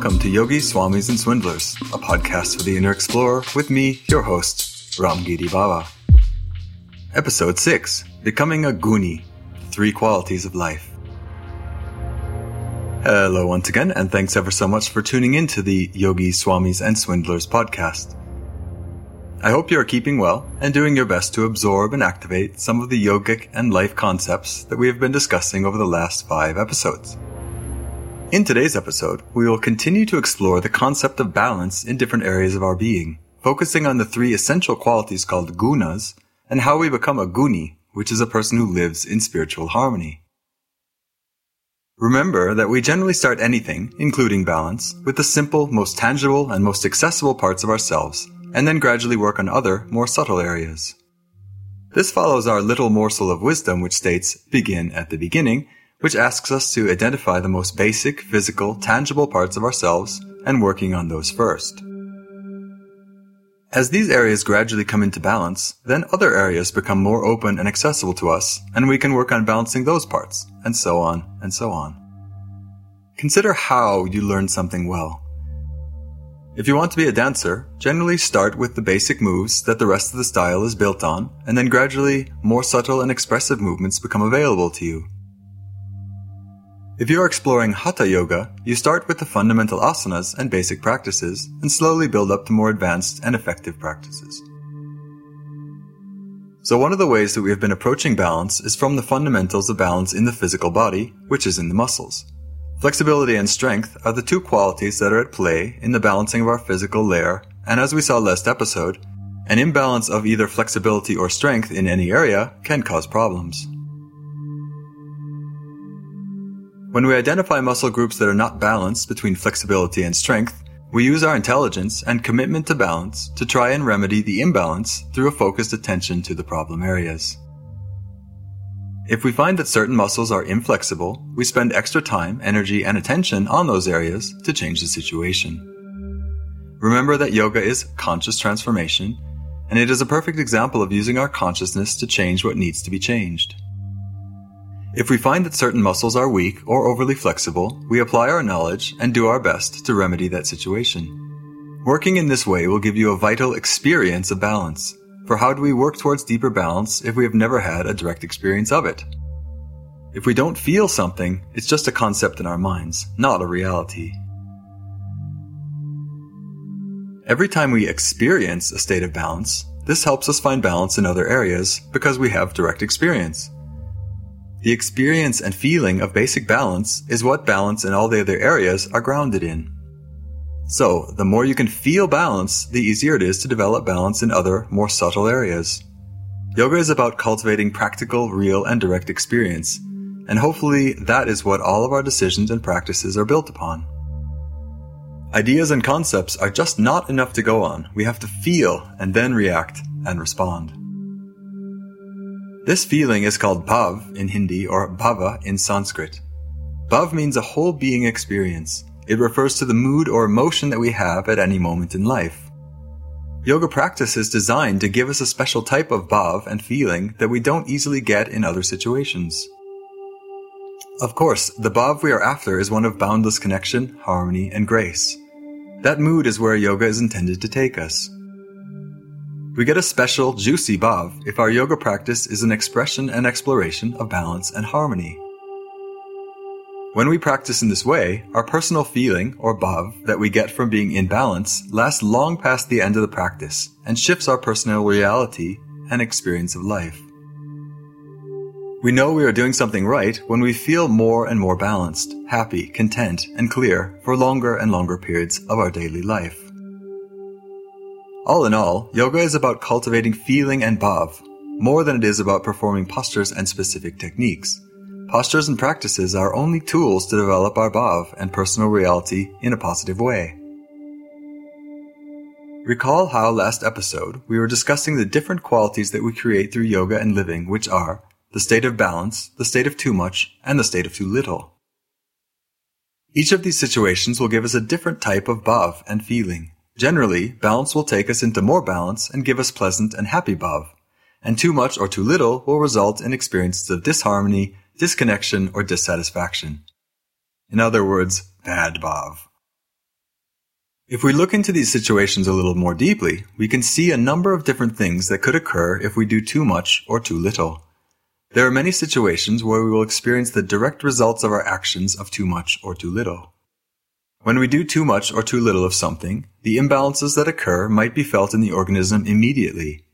Welcome to Yogis, Swamis, and Swindlers, a podcast for the inner explorer with me, your host, Ramgiri Baba. Episode 6 Becoming a Guni Three Qualities of Life. Hello once again, and thanks ever so much for tuning in to the Yogis, Swamis, and Swindlers podcast. I hope you are keeping well and doing your best to absorb and activate some of the yogic and life concepts that we have been discussing over the last five episodes. In today's episode, we will continue to explore the concept of balance in different areas of our being, focusing on the three essential qualities called gunas and how we become a guni, which is a person who lives in spiritual harmony. Remember that we generally start anything, including balance, with the simple, most tangible, and most accessible parts of ourselves, and then gradually work on other, more subtle areas. This follows our little morsel of wisdom which states, begin at the beginning, which asks us to identify the most basic, physical, tangible parts of ourselves and working on those first. As these areas gradually come into balance, then other areas become more open and accessible to us, and we can work on balancing those parts, and so on and so on. Consider how you learn something well. If you want to be a dancer, generally start with the basic moves that the rest of the style is built on, and then gradually more subtle and expressive movements become available to you. If you are exploring Hatha Yoga, you start with the fundamental asanas and basic practices and slowly build up to more advanced and effective practices. So one of the ways that we have been approaching balance is from the fundamentals of balance in the physical body, which is in the muscles. Flexibility and strength are the two qualities that are at play in the balancing of our physical layer, and as we saw last episode, an imbalance of either flexibility or strength in any area can cause problems. When we identify muscle groups that are not balanced between flexibility and strength, we use our intelligence and commitment to balance to try and remedy the imbalance through a focused attention to the problem areas. If we find that certain muscles are inflexible, we spend extra time, energy, and attention on those areas to change the situation. Remember that yoga is conscious transformation, and it is a perfect example of using our consciousness to change what needs to be changed. If we find that certain muscles are weak or overly flexible, we apply our knowledge and do our best to remedy that situation. Working in this way will give you a vital experience of balance. For how do we work towards deeper balance if we have never had a direct experience of it? If we don't feel something, it's just a concept in our minds, not a reality. Every time we experience a state of balance, this helps us find balance in other areas because we have direct experience. The experience and feeling of basic balance is what balance in all the other areas are grounded in. So, the more you can feel balance, the easier it is to develop balance in other, more subtle areas. Yoga is about cultivating practical, real, and direct experience, and hopefully that is what all of our decisions and practices are built upon. Ideas and concepts are just not enough to go on. We have to feel and then react and respond. This feeling is called bhav in Hindi or bhava in Sanskrit. Bhav means a whole being experience. It refers to the mood or emotion that we have at any moment in life. Yoga practice is designed to give us a special type of bhav and feeling that we don't easily get in other situations. Of course, the bhav we are after is one of boundless connection, harmony, and grace. That mood is where yoga is intended to take us. We get a special, juicy bhav if our yoga practice is an expression and exploration of balance and harmony. When we practice in this way, our personal feeling, or bhav, that we get from being in balance lasts long past the end of the practice and shifts our personal reality and experience of life. We know we are doing something right when we feel more and more balanced, happy, content, and clear for longer and longer periods of our daily life. All in all, yoga is about cultivating feeling and bhav, more than it is about performing postures and specific techniques. Postures and practices are only tools to develop our bhav and personal reality in a positive way. Recall how last episode we were discussing the different qualities that we create through yoga and living, which are the state of balance, the state of too much, and the state of too little. Each of these situations will give us a different type of bhav and feeling. Generally, balance will take us into more balance and give us pleasant and happy bhav, and too much or too little will result in experiences of disharmony, disconnection, or dissatisfaction. In other words, bad bhav. If we look into these situations a little more deeply, we can see a number of different things that could occur if we do too much or too little. There are many situations where we will experience the direct results of our actions of too much or too little. When we do too much or too little of something, the imbalances that occur might be felt in the organism immediately.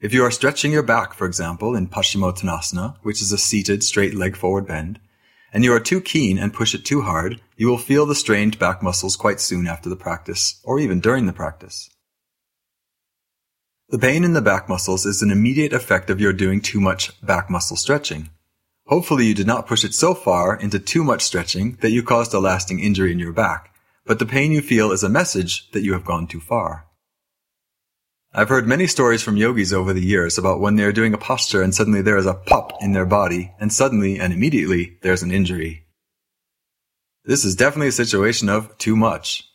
If you are stretching your back, for example, in Paschimottanasana, which is a seated straight leg forward bend, and you are too keen and push it too hard, you will feel the strained back muscles quite soon after the practice, or even during the practice. The pain in the back muscles is an immediate effect of your doing too much back muscle stretching. Hopefully you did not push it so far into too much stretching that you caused a lasting injury in your back, but the pain you feel is a message that you have gone too far. I've heard many stories from yogis over the years about when they are doing a posture and suddenly there is a pop in their body, and suddenly and immediately there's an injury. This is definitely a situation of too much.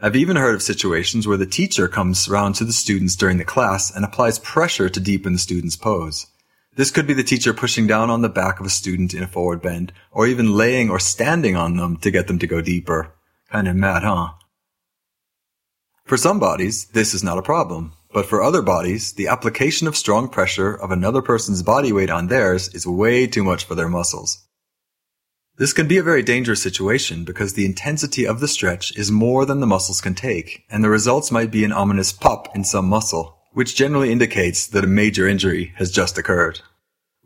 I've even heard of situations where the teacher comes around to the students during the class and applies pressure to deepen the student's pose. This could be the teacher pushing down on the back of a student in a forward bend, or even laying or standing on them to get them to go deeper. Kind of mad, huh? For some bodies, this is not a problem. But for other bodies, the application of strong pressure of another person's body weight on theirs is way too much for their muscles. This can be a very dangerous situation because the intensity of the stretch is more than the muscles can take, and the results might be an ominous pop in some muscle, which generally indicates that a major injury has just occurred.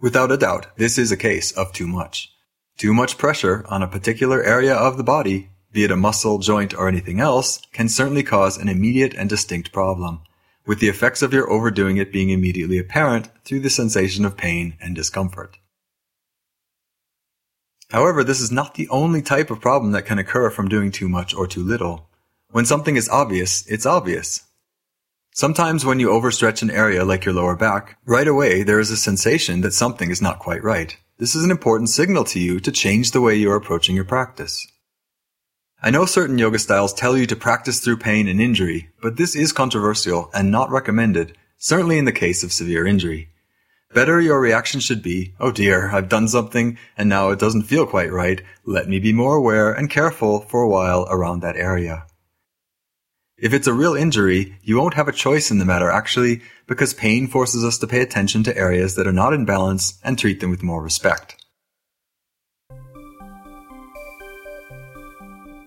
Without a doubt, this is a case of too much. Too much pressure on a particular area of the body, be it a muscle, joint, or anything else, can certainly cause an immediate and distinct problem with the effects of your overdoing it being immediately apparent through the sensation of pain and discomfort. However, this is not the only type of problem that can occur from doing too much or too little. When something is obvious, it's obvious. Sometimes when you overstretch an area like your lower back, right away there is a sensation that something is not quite right. This is an important signal to you to change the way you are approaching your practice. I know certain yoga styles tell you to practice through pain and injury, but this is controversial and not recommended, certainly in the case of severe injury. Better your reaction should be, oh dear, I've done something and now it doesn't feel quite right. Let me be more aware and careful for a while around that area. If it's a real injury, you won't have a choice in the matter actually, because pain forces us to pay attention to areas that are not in balance and treat them with more respect.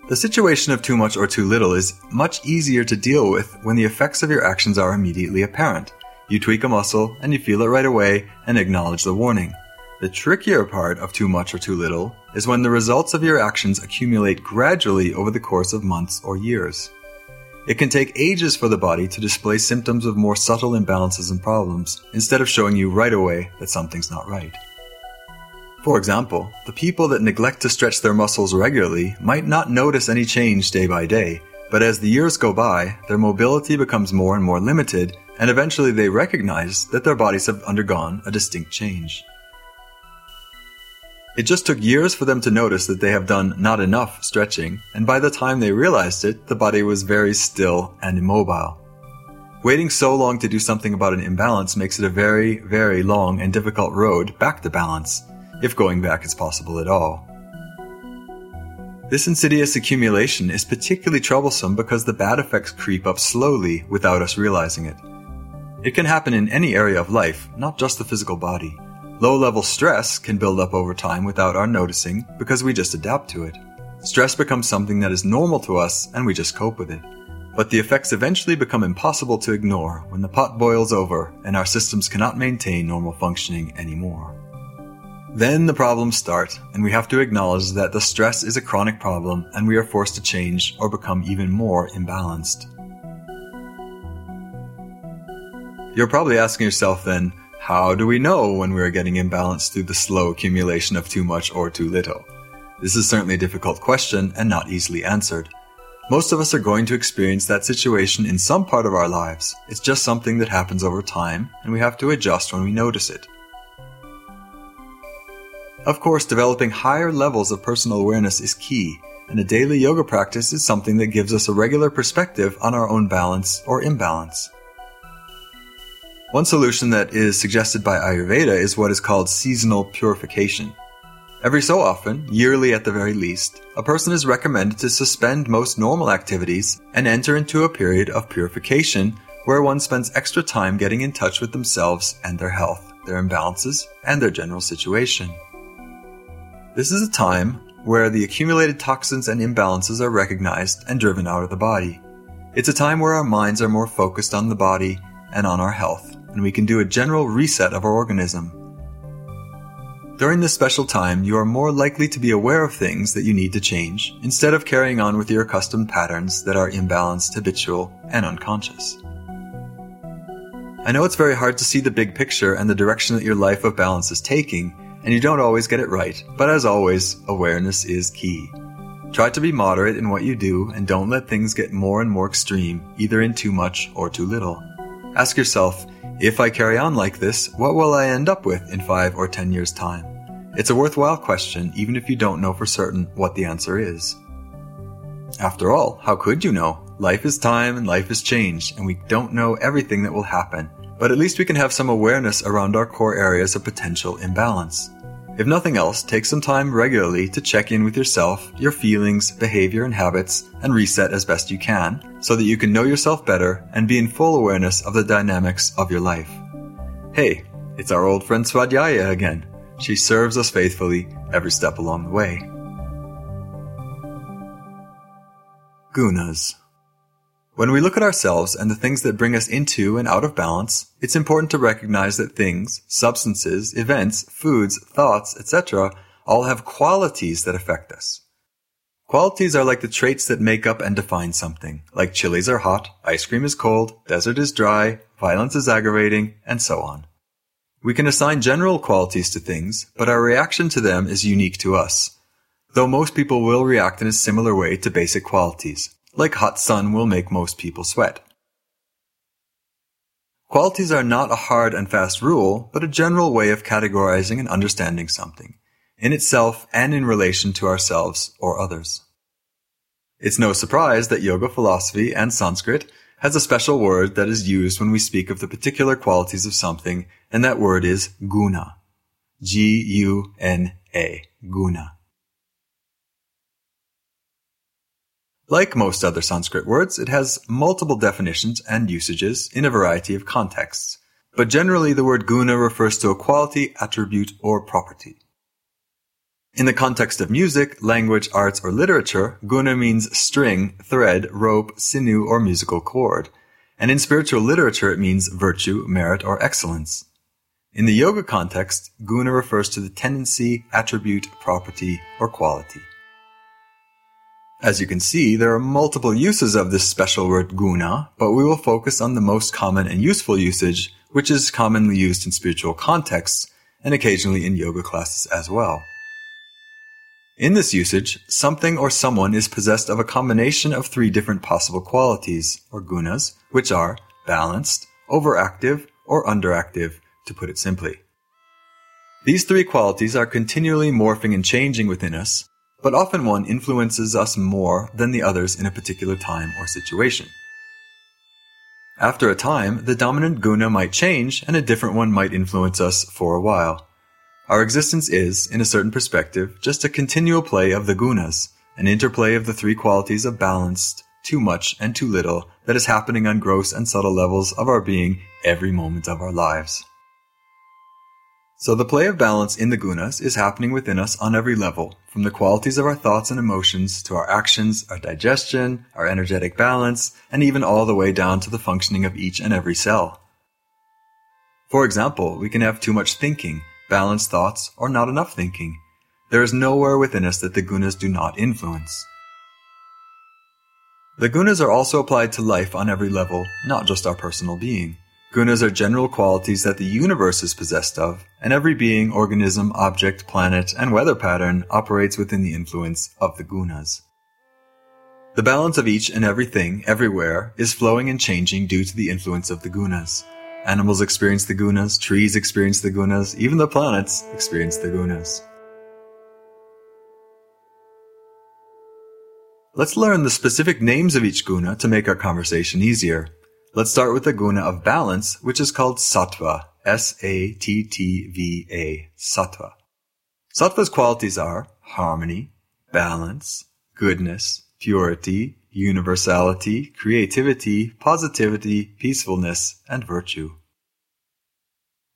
The situation of too much or too little is much easier to deal with when the effects of your actions are immediately apparent. You tweak a muscle and you feel it right away and acknowledge the warning. The trickier part of too much or too little is when the results of your actions accumulate gradually over the course of months or years. It can take ages for the body to display symptoms of more subtle imbalances and problems instead of showing you right away that something's not right. For example, the people that neglect to stretch their muscles regularly might not notice any change day by day, but as the years go by, their mobility becomes more and more limited, and eventually they recognize that their bodies have undergone a distinct change. It just took years for them to notice that they have done not enough stretching, and by the time they realized it, the body was very still and immobile. Waiting so long to do something about an imbalance makes it a very, very long and difficult road back to balance, if going back is possible at all. This insidious accumulation is particularly troublesome because the bad effects creep up slowly without us realizing it. It can happen in any area of life, not just the physical body. Low level stress can build up over time without our noticing because we just adapt to it. Stress becomes something that is normal to us and we just cope with it. But the effects eventually become impossible to ignore when the pot boils over and our systems cannot maintain normal functioning anymore. Then the problems start, and we have to acknowledge that the stress is a chronic problem and we are forced to change or become even more imbalanced. You're probably asking yourself then, how do we know when we are getting imbalanced through the slow accumulation of too much or too little? This is certainly a difficult question and not easily answered. Most of us are going to experience that situation in some part of our lives. It's just something that happens over time, and we have to adjust when we notice it. Of course, developing higher levels of personal awareness is key, and a daily yoga practice is something that gives us a regular perspective on our own balance or imbalance. One solution that is suggested by Ayurveda is what is called seasonal purification. Every so often, yearly at the very least, a person is recommended to suspend most normal activities and enter into a period of purification where one spends extra time getting in touch with themselves and their health, their imbalances, and their general situation. This is a time where the accumulated toxins and imbalances are recognized and driven out of the body. It's a time where our minds are more focused on the body and on our health, and we can do a general reset of our organism during this special time, you are more likely to be aware of things that you need to change, instead of carrying on with your accustomed patterns that are imbalanced, habitual, and unconscious. I know it's very hard to see the big picture and the direction that your life of balance is taking, and you don't always get it right, but as always, awareness is key. Try to be moderate in what you do and don't let things get more and more extreme, either in too much or too little. Ask yourself, if I carry on like this, what will I end up with in five or ten years' time? It's a worthwhile question, even if you don't know for certain what the answer is. After all, how could you know? Life is time and life is change, and we don't know everything that will happen, but at least we can have some awareness around our core areas of potential imbalance. If nothing else, take some time regularly to check in with yourself, your feelings, behavior, and habits, and reset as best you can, so that you can know yourself better and be in full awareness of the dynamics of your life. Hey, it's our old friend Svadhyaya again. She serves us faithfully every step along the way. Gunas. When we look at ourselves and the things that bring us into and out of balance, it's important to recognize that things, substances, events, foods, thoughts, etc., all have qualities that affect us. Qualities are like the traits that make up and define something, like chilies are hot, ice cream is cold, desert is dry, violence is aggravating, and so on. We can assign general qualities to things, but our reaction to them is unique to us, though most people will react in a similar way to basic qualities like hot sun will make most people sweat. Qualities are not a hard and fast rule, but a general way of categorizing and understanding something, in itself and in relation to ourselves or others. It's no surprise that yoga philosophy and Sanskrit has a special word that is used when we speak of the particular qualities of something, and that word is guna. G-U-N-A. Guna. Like most other Sanskrit words, it has multiple definitions and usages in a variety of contexts. But generally the word guna refers to a quality, attribute, or property. In the context of music, language, arts, or literature, guna means string, thread, rope, sinew, or musical chord. And in spiritual literature, it means virtue, merit, or excellence. In the yoga context, guna refers to the tendency, attribute, property, or quality. As you can see, there are multiple uses of this special word guna, but we will focus on the most common and useful usage, which is commonly used in spiritual contexts and occasionally in yoga classes as well. In this usage, something or someone is possessed of a combination of three different possible qualities, or gunas, which are balanced, overactive, or underactive, to put it simply. These three qualities are continually morphing and changing within us, but often one influences us more than the others in a particular time or situation. After a time, the dominant guna might change and a different one might influence us for a while. Our existence is, in a certain perspective, just a continual play of the gunas, an interplay of the three qualities of balanced, too much, and too little that is happening on gross and subtle levels of our being every moment of our lives. So the play of balance in the gunas is happening within us on every level, from the qualities of our thoughts and emotions to our actions, our digestion, our energetic balance, and even all the way down to the functioning of each and every cell. For example, we can have too much thinking, balanced thoughts, or not enough thinking. There is nowhere within us that the gunas do not influence. The gunas are also applied to life on every level, not just our personal being. Gunas are general qualities that the universe is possessed of, and every being, organism, object, planet, and weather pattern operates within the influence of the gunas. The balance of each and everything, everywhere, is flowing and changing due to the influence of the gunas. Animals experience the gunas, trees experience the gunas, even the planets experience the gunas. Let's learn the specific names of each guna to make our conversation easier. Let's start with the guna of balance, which is called sattva. S-A-T-T-V-A. Sattva. Sattva's qualities are harmony, balance, goodness, purity, universality, creativity, positivity, peacefulness, and virtue.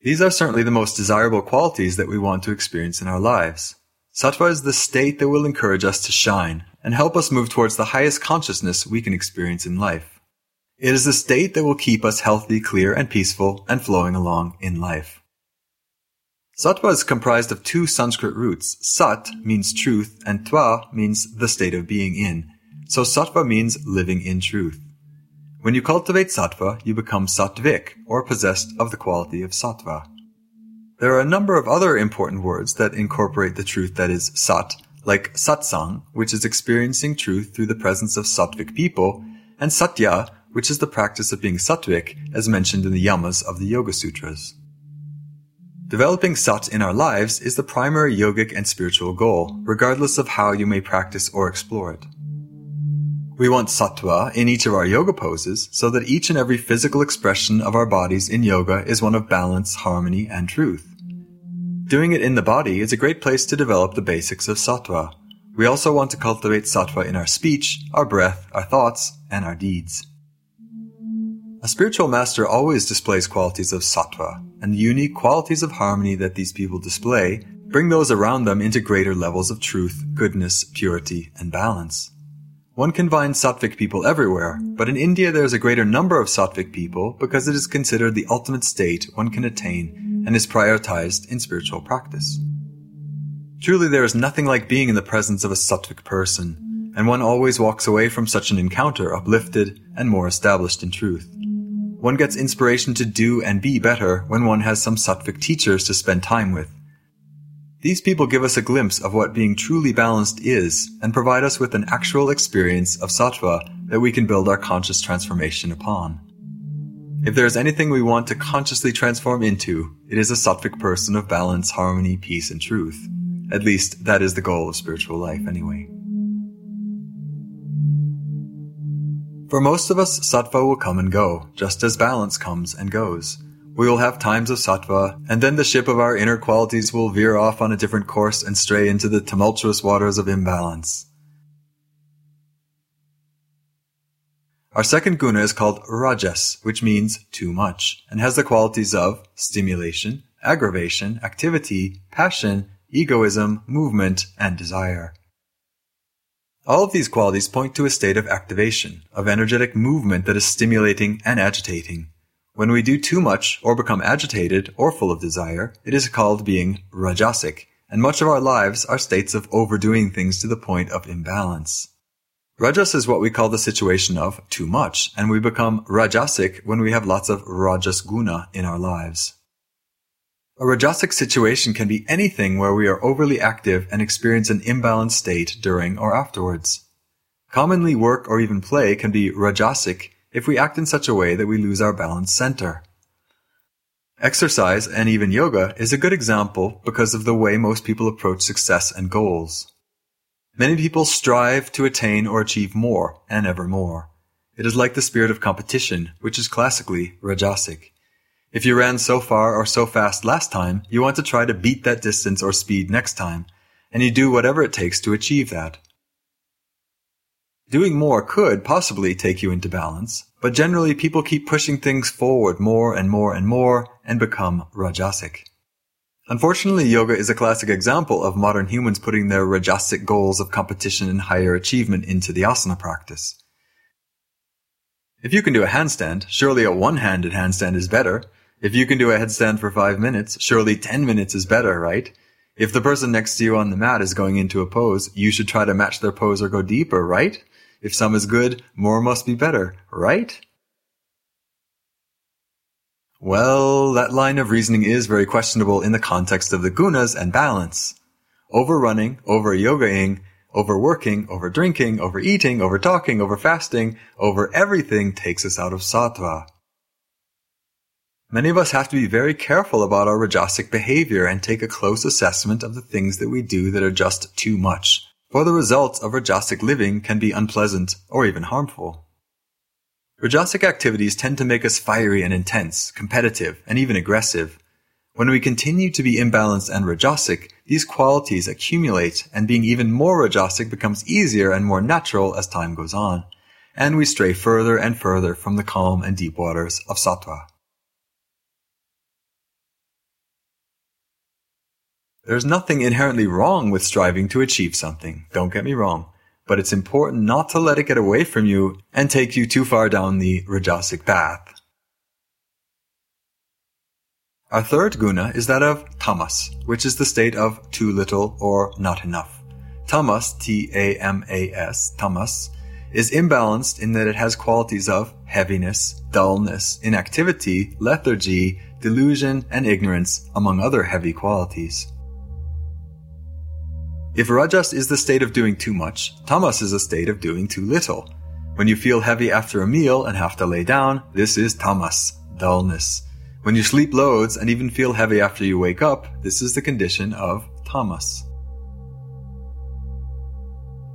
These are certainly the most desirable qualities that we want to experience in our lives. Sattva is the state that will encourage us to shine and help us move towards the highest consciousness we can experience in life. It is the state that will keep us healthy, clear, and peaceful and flowing along in life. Sattva is comprised of two Sanskrit roots. Sat means truth and Tva means the state of being in. So Sattva means living in truth. When you cultivate Sattva, you become Sattvik, or possessed of the quality of Sattva. There are a number of other important words that incorporate the truth that is Sat, like Satsang, which is experiencing truth through the presence of Sattvik people, and Satya, which is the practice of being Sattvik, as mentioned in the Yamas of the Yoga Sutras. Developing sat in our lives is the primary yogic and spiritual goal, regardless of how you may practice or explore it. We want sattva in each of our yoga poses so that each and every physical expression of our bodies in yoga is one of balance, harmony, and truth. Doing it in the body is a great place to develop the basics of sattva. We also want to cultivate sattva in our speech, our breath, our thoughts, and our deeds. A spiritual master always displays qualities of sattva, and the unique qualities of harmony that these people display bring those around them into greater levels of truth, goodness, purity, and balance. One can find sattvic people everywhere, but in India there is a greater number of sattvic people because it is considered the ultimate state one can attain and is prioritized in spiritual practice. Truly there is nothing like being in the presence of a sattvic person, and one always walks away from such an encounter uplifted and more established in truth. One gets inspiration to do and be better when one has some sattvic teachers to spend time with. These people give us a glimpse of what being truly balanced is and provide us with an actual experience of sattva that we can build our conscious transformation upon. If there is anything we want to consciously transform into, it is a sattvic person of balance, harmony, peace, and truth. At least that is the goal of spiritual life anyway. For most of us, sattva will come and go, just as balance comes and goes. We will have times of sattva, and then the ship of our inner qualities will veer off on a different course and stray into the tumultuous waters of imbalance. Our second guna is called rajas, which means too much, and has the qualities of stimulation, aggravation, activity, passion, egoism, movement, and desire. All of these qualities point to a state of activation, of energetic movement that is stimulating and agitating. When we do too much or become agitated or full of desire, it is called being rajasic, and much of our lives are states of overdoing things to the point of imbalance. Rajas is what we call the situation of too much, and we become rajasic when we have lots of rajas guna in our lives. A rajasic situation can be anything where we are overly active and experience an imbalanced state during or afterwards. Commonly work or even play can be rajasic if we act in such a way that we lose our balance center. Exercise and even yoga is a good example because of the way most people approach success and goals. Many people strive to attain or achieve more and ever more. It is like the spirit of competition, which is classically rajasic. If you ran so far or so fast last time, you want to try to beat that distance or speed next time, and you do whatever it takes to achieve that. Doing more could possibly take you into balance, but generally people keep pushing things forward more and more and more and become rajasic. Unfortunately, yoga is a classic example of modern humans putting their rajasic goals of competition and higher achievement into the asana practice. If you can do a handstand, surely a one-handed handstand is better, if you can do a headstand for five minutes, surely 10 minutes is better, right? If the person next to you on the mat is going into a pose, you should try to match their pose or go deeper, right? If some is good, more must be better, right? Well, that line of reasoning is very questionable in the context of the gunas and balance. Overrunning, over yogaing, overworking, over drinking, overeating, over talking, over fasting, over everything takes us out of sattva. Many of us have to be very careful about our rajasic behavior and take a close assessment of the things that we do that are just too much, for the results of rajasic living can be unpleasant or even harmful. Rajasic activities tend to make us fiery and intense, competitive, and even aggressive. When we continue to be imbalanced and rajasic, these qualities accumulate and being even more rajasic becomes easier and more natural as time goes on. And we stray further and further from the calm and deep waters of sattva. There's nothing inherently wrong with striving to achieve something, don't get me wrong, but it's important not to let it get away from you and take you too far down the Rajasic path. Our third guna is that of tamas, which is the state of too little or not enough. Tamas, T-A-M-A-S, tamas, is imbalanced in that it has qualities of heaviness, dullness, inactivity, lethargy, delusion, and ignorance, among other heavy qualities. If rajas is the state of doing too much, tamas is a state of doing too little. When you feel heavy after a meal and have to lay down, this is tamas, dullness. When you sleep loads and even feel heavy after you wake up, this is the condition of tamas.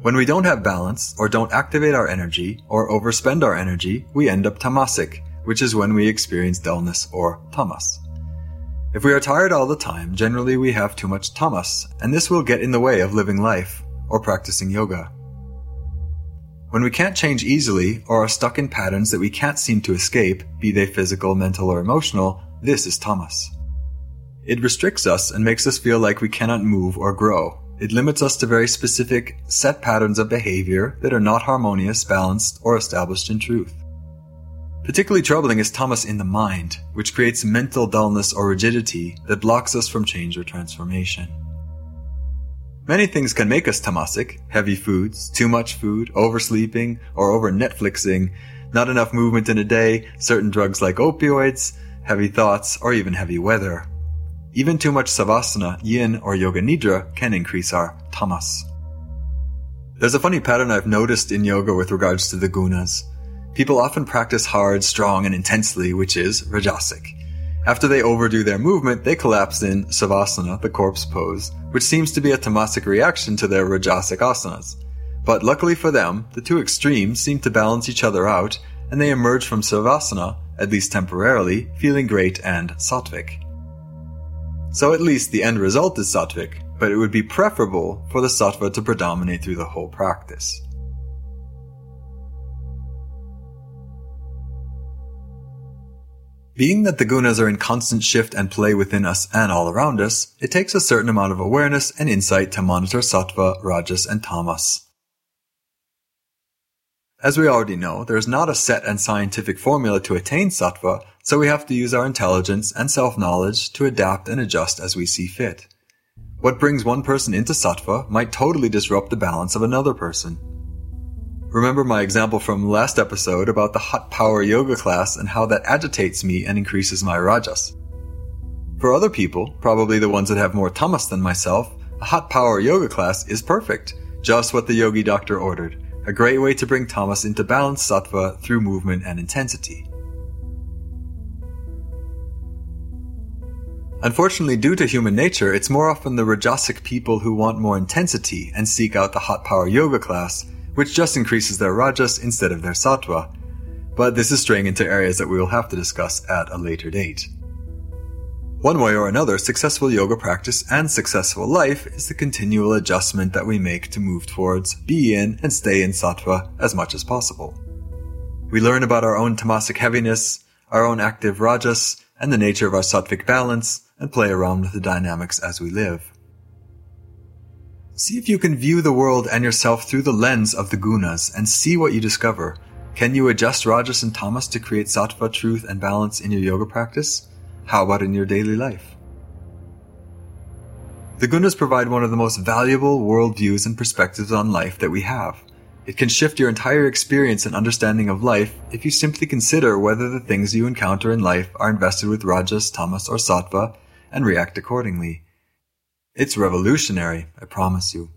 When we don't have balance, or don't activate our energy, or overspend our energy, we end up tamasic, which is when we experience dullness or tamas. If we are tired all the time, generally we have too much tamas, and this will get in the way of living life or practicing yoga. When we can't change easily or are stuck in patterns that we can't seem to escape, be they physical, mental, or emotional, this is tamas. It restricts us and makes us feel like we cannot move or grow. It limits us to very specific, set patterns of behavior that are not harmonious, balanced, or established in truth. Particularly troubling is tamas in the mind, which creates mental dullness or rigidity that blocks us from change or transformation. Many things can make us tamasic heavy foods, too much food, oversleeping, or over Netflixing, not enough movement in a day, certain drugs like opioids, heavy thoughts, or even heavy weather. Even too much savasana, yin, or yoga nidra can increase our tamas. There's a funny pattern I've noticed in yoga with regards to the gunas. People often practice hard, strong, and intensely, which is Rajasic. After they overdo their movement, they collapse in Savasana, the corpse pose, which seems to be a tamasic reaction to their Rajasic asanas. But luckily for them, the two extremes seem to balance each other out, and they emerge from Savasana, at least temporarily, feeling great and sattvic. So at least the end result is sattvic, but it would be preferable for the sattva to predominate through the whole practice. Being that the gunas are in constant shift and play within us and all around us, it takes a certain amount of awareness and insight to monitor sattva, rajas, and tamas. As we already know, there is not a set and scientific formula to attain sattva, so we have to use our intelligence and self-knowledge to adapt and adjust as we see fit. What brings one person into sattva might totally disrupt the balance of another person. Remember my example from last episode about the hot power yoga class and how that agitates me and increases my rajas. For other people, probably the ones that have more tamas than myself, a hot power yoga class is perfect. Just what the yogi doctor ordered. A great way to bring tamas into balanced sattva through movement and intensity. Unfortunately, due to human nature, it's more often the rajasic people who want more intensity and seek out the hot power yoga class which just increases their rajas instead of their sattva. But this is straying into areas that we will have to discuss at a later date. One way or another, successful yoga practice and successful life is the continual adjustment that we make to move towards, be in, and stay in sattva as much as possible. We learn about our own tamasic heaviness, our own active rajas, and the nature of our sattvic balance, and play around with the dynamics as we live. See if you can view the world and yourself through the lens of the gunas and see what you discover. Can you adjust Rajas and Tamas to create sattva, truth, and balance in your yoga practice? How about in your daily life? The gunas provide one of the most valuable worldviews and perspectives on life that we have. It can shift your entire experience and understanding of life if you simply consider whether the things you encounter in life are invested with rajas, tamas, or sattva and react accordingly. It's revolutionary, I promise you.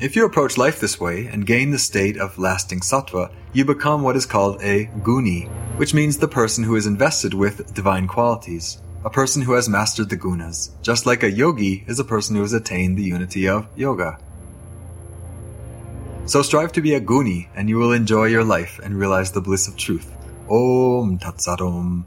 If you approach life this way and gain the state of lasting sattva, you become what is called a guni, which means the person who is invested with divine qualities, a person who has mastered the gunas, just like a yogi is a person who has attained the unity of yoga. So strive to be a guni and you will enjoy your life and realize the bliss of truth. Om Tat Sat Om.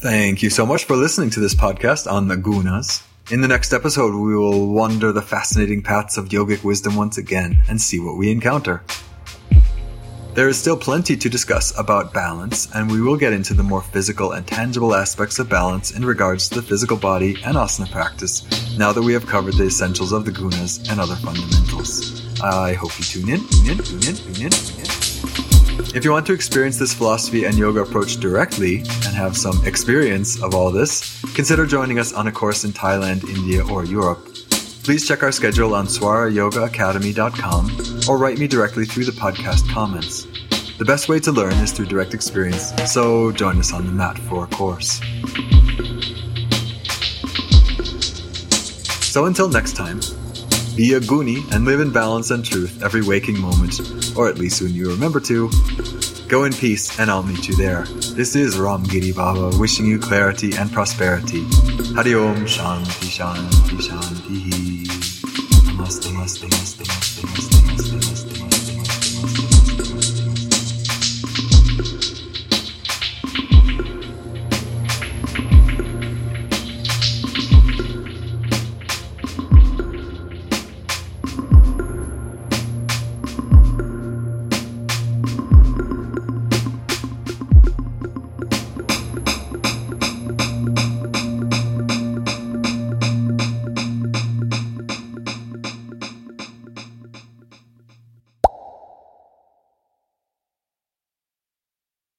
Thank you so much for listening to this podcast on the gunas. In the next episode, we will wander the fascinating paths of yogic wisdom once again and see what we encounter. There is still plenty to discuss about balance, and we will get into the more physical and tangible aspects of balance in regards to the physical body and asana practice now that we have covered the essentials of the gunas and other fundamentals. I hope you tune in, tune in, tune in, tune in, tune in. If you want to experience this philosophy and yoga approach directly and have some experience of all this, consider joining us on a course in Thailand, India, or Europe. Please check our schedule on swarayogaacademy.com or write me directly through the podcast comments. The best way to learn is through direct experience, so join us on the mat for a course. So until next time, be a guni and live in balance and truth every waking moment, or at least when you remember to. Go in peace, and I'll meet you there. This is Ram Giri Baba wishing you clarity and prosperity. Hari Om Shanti Shanti Shanti.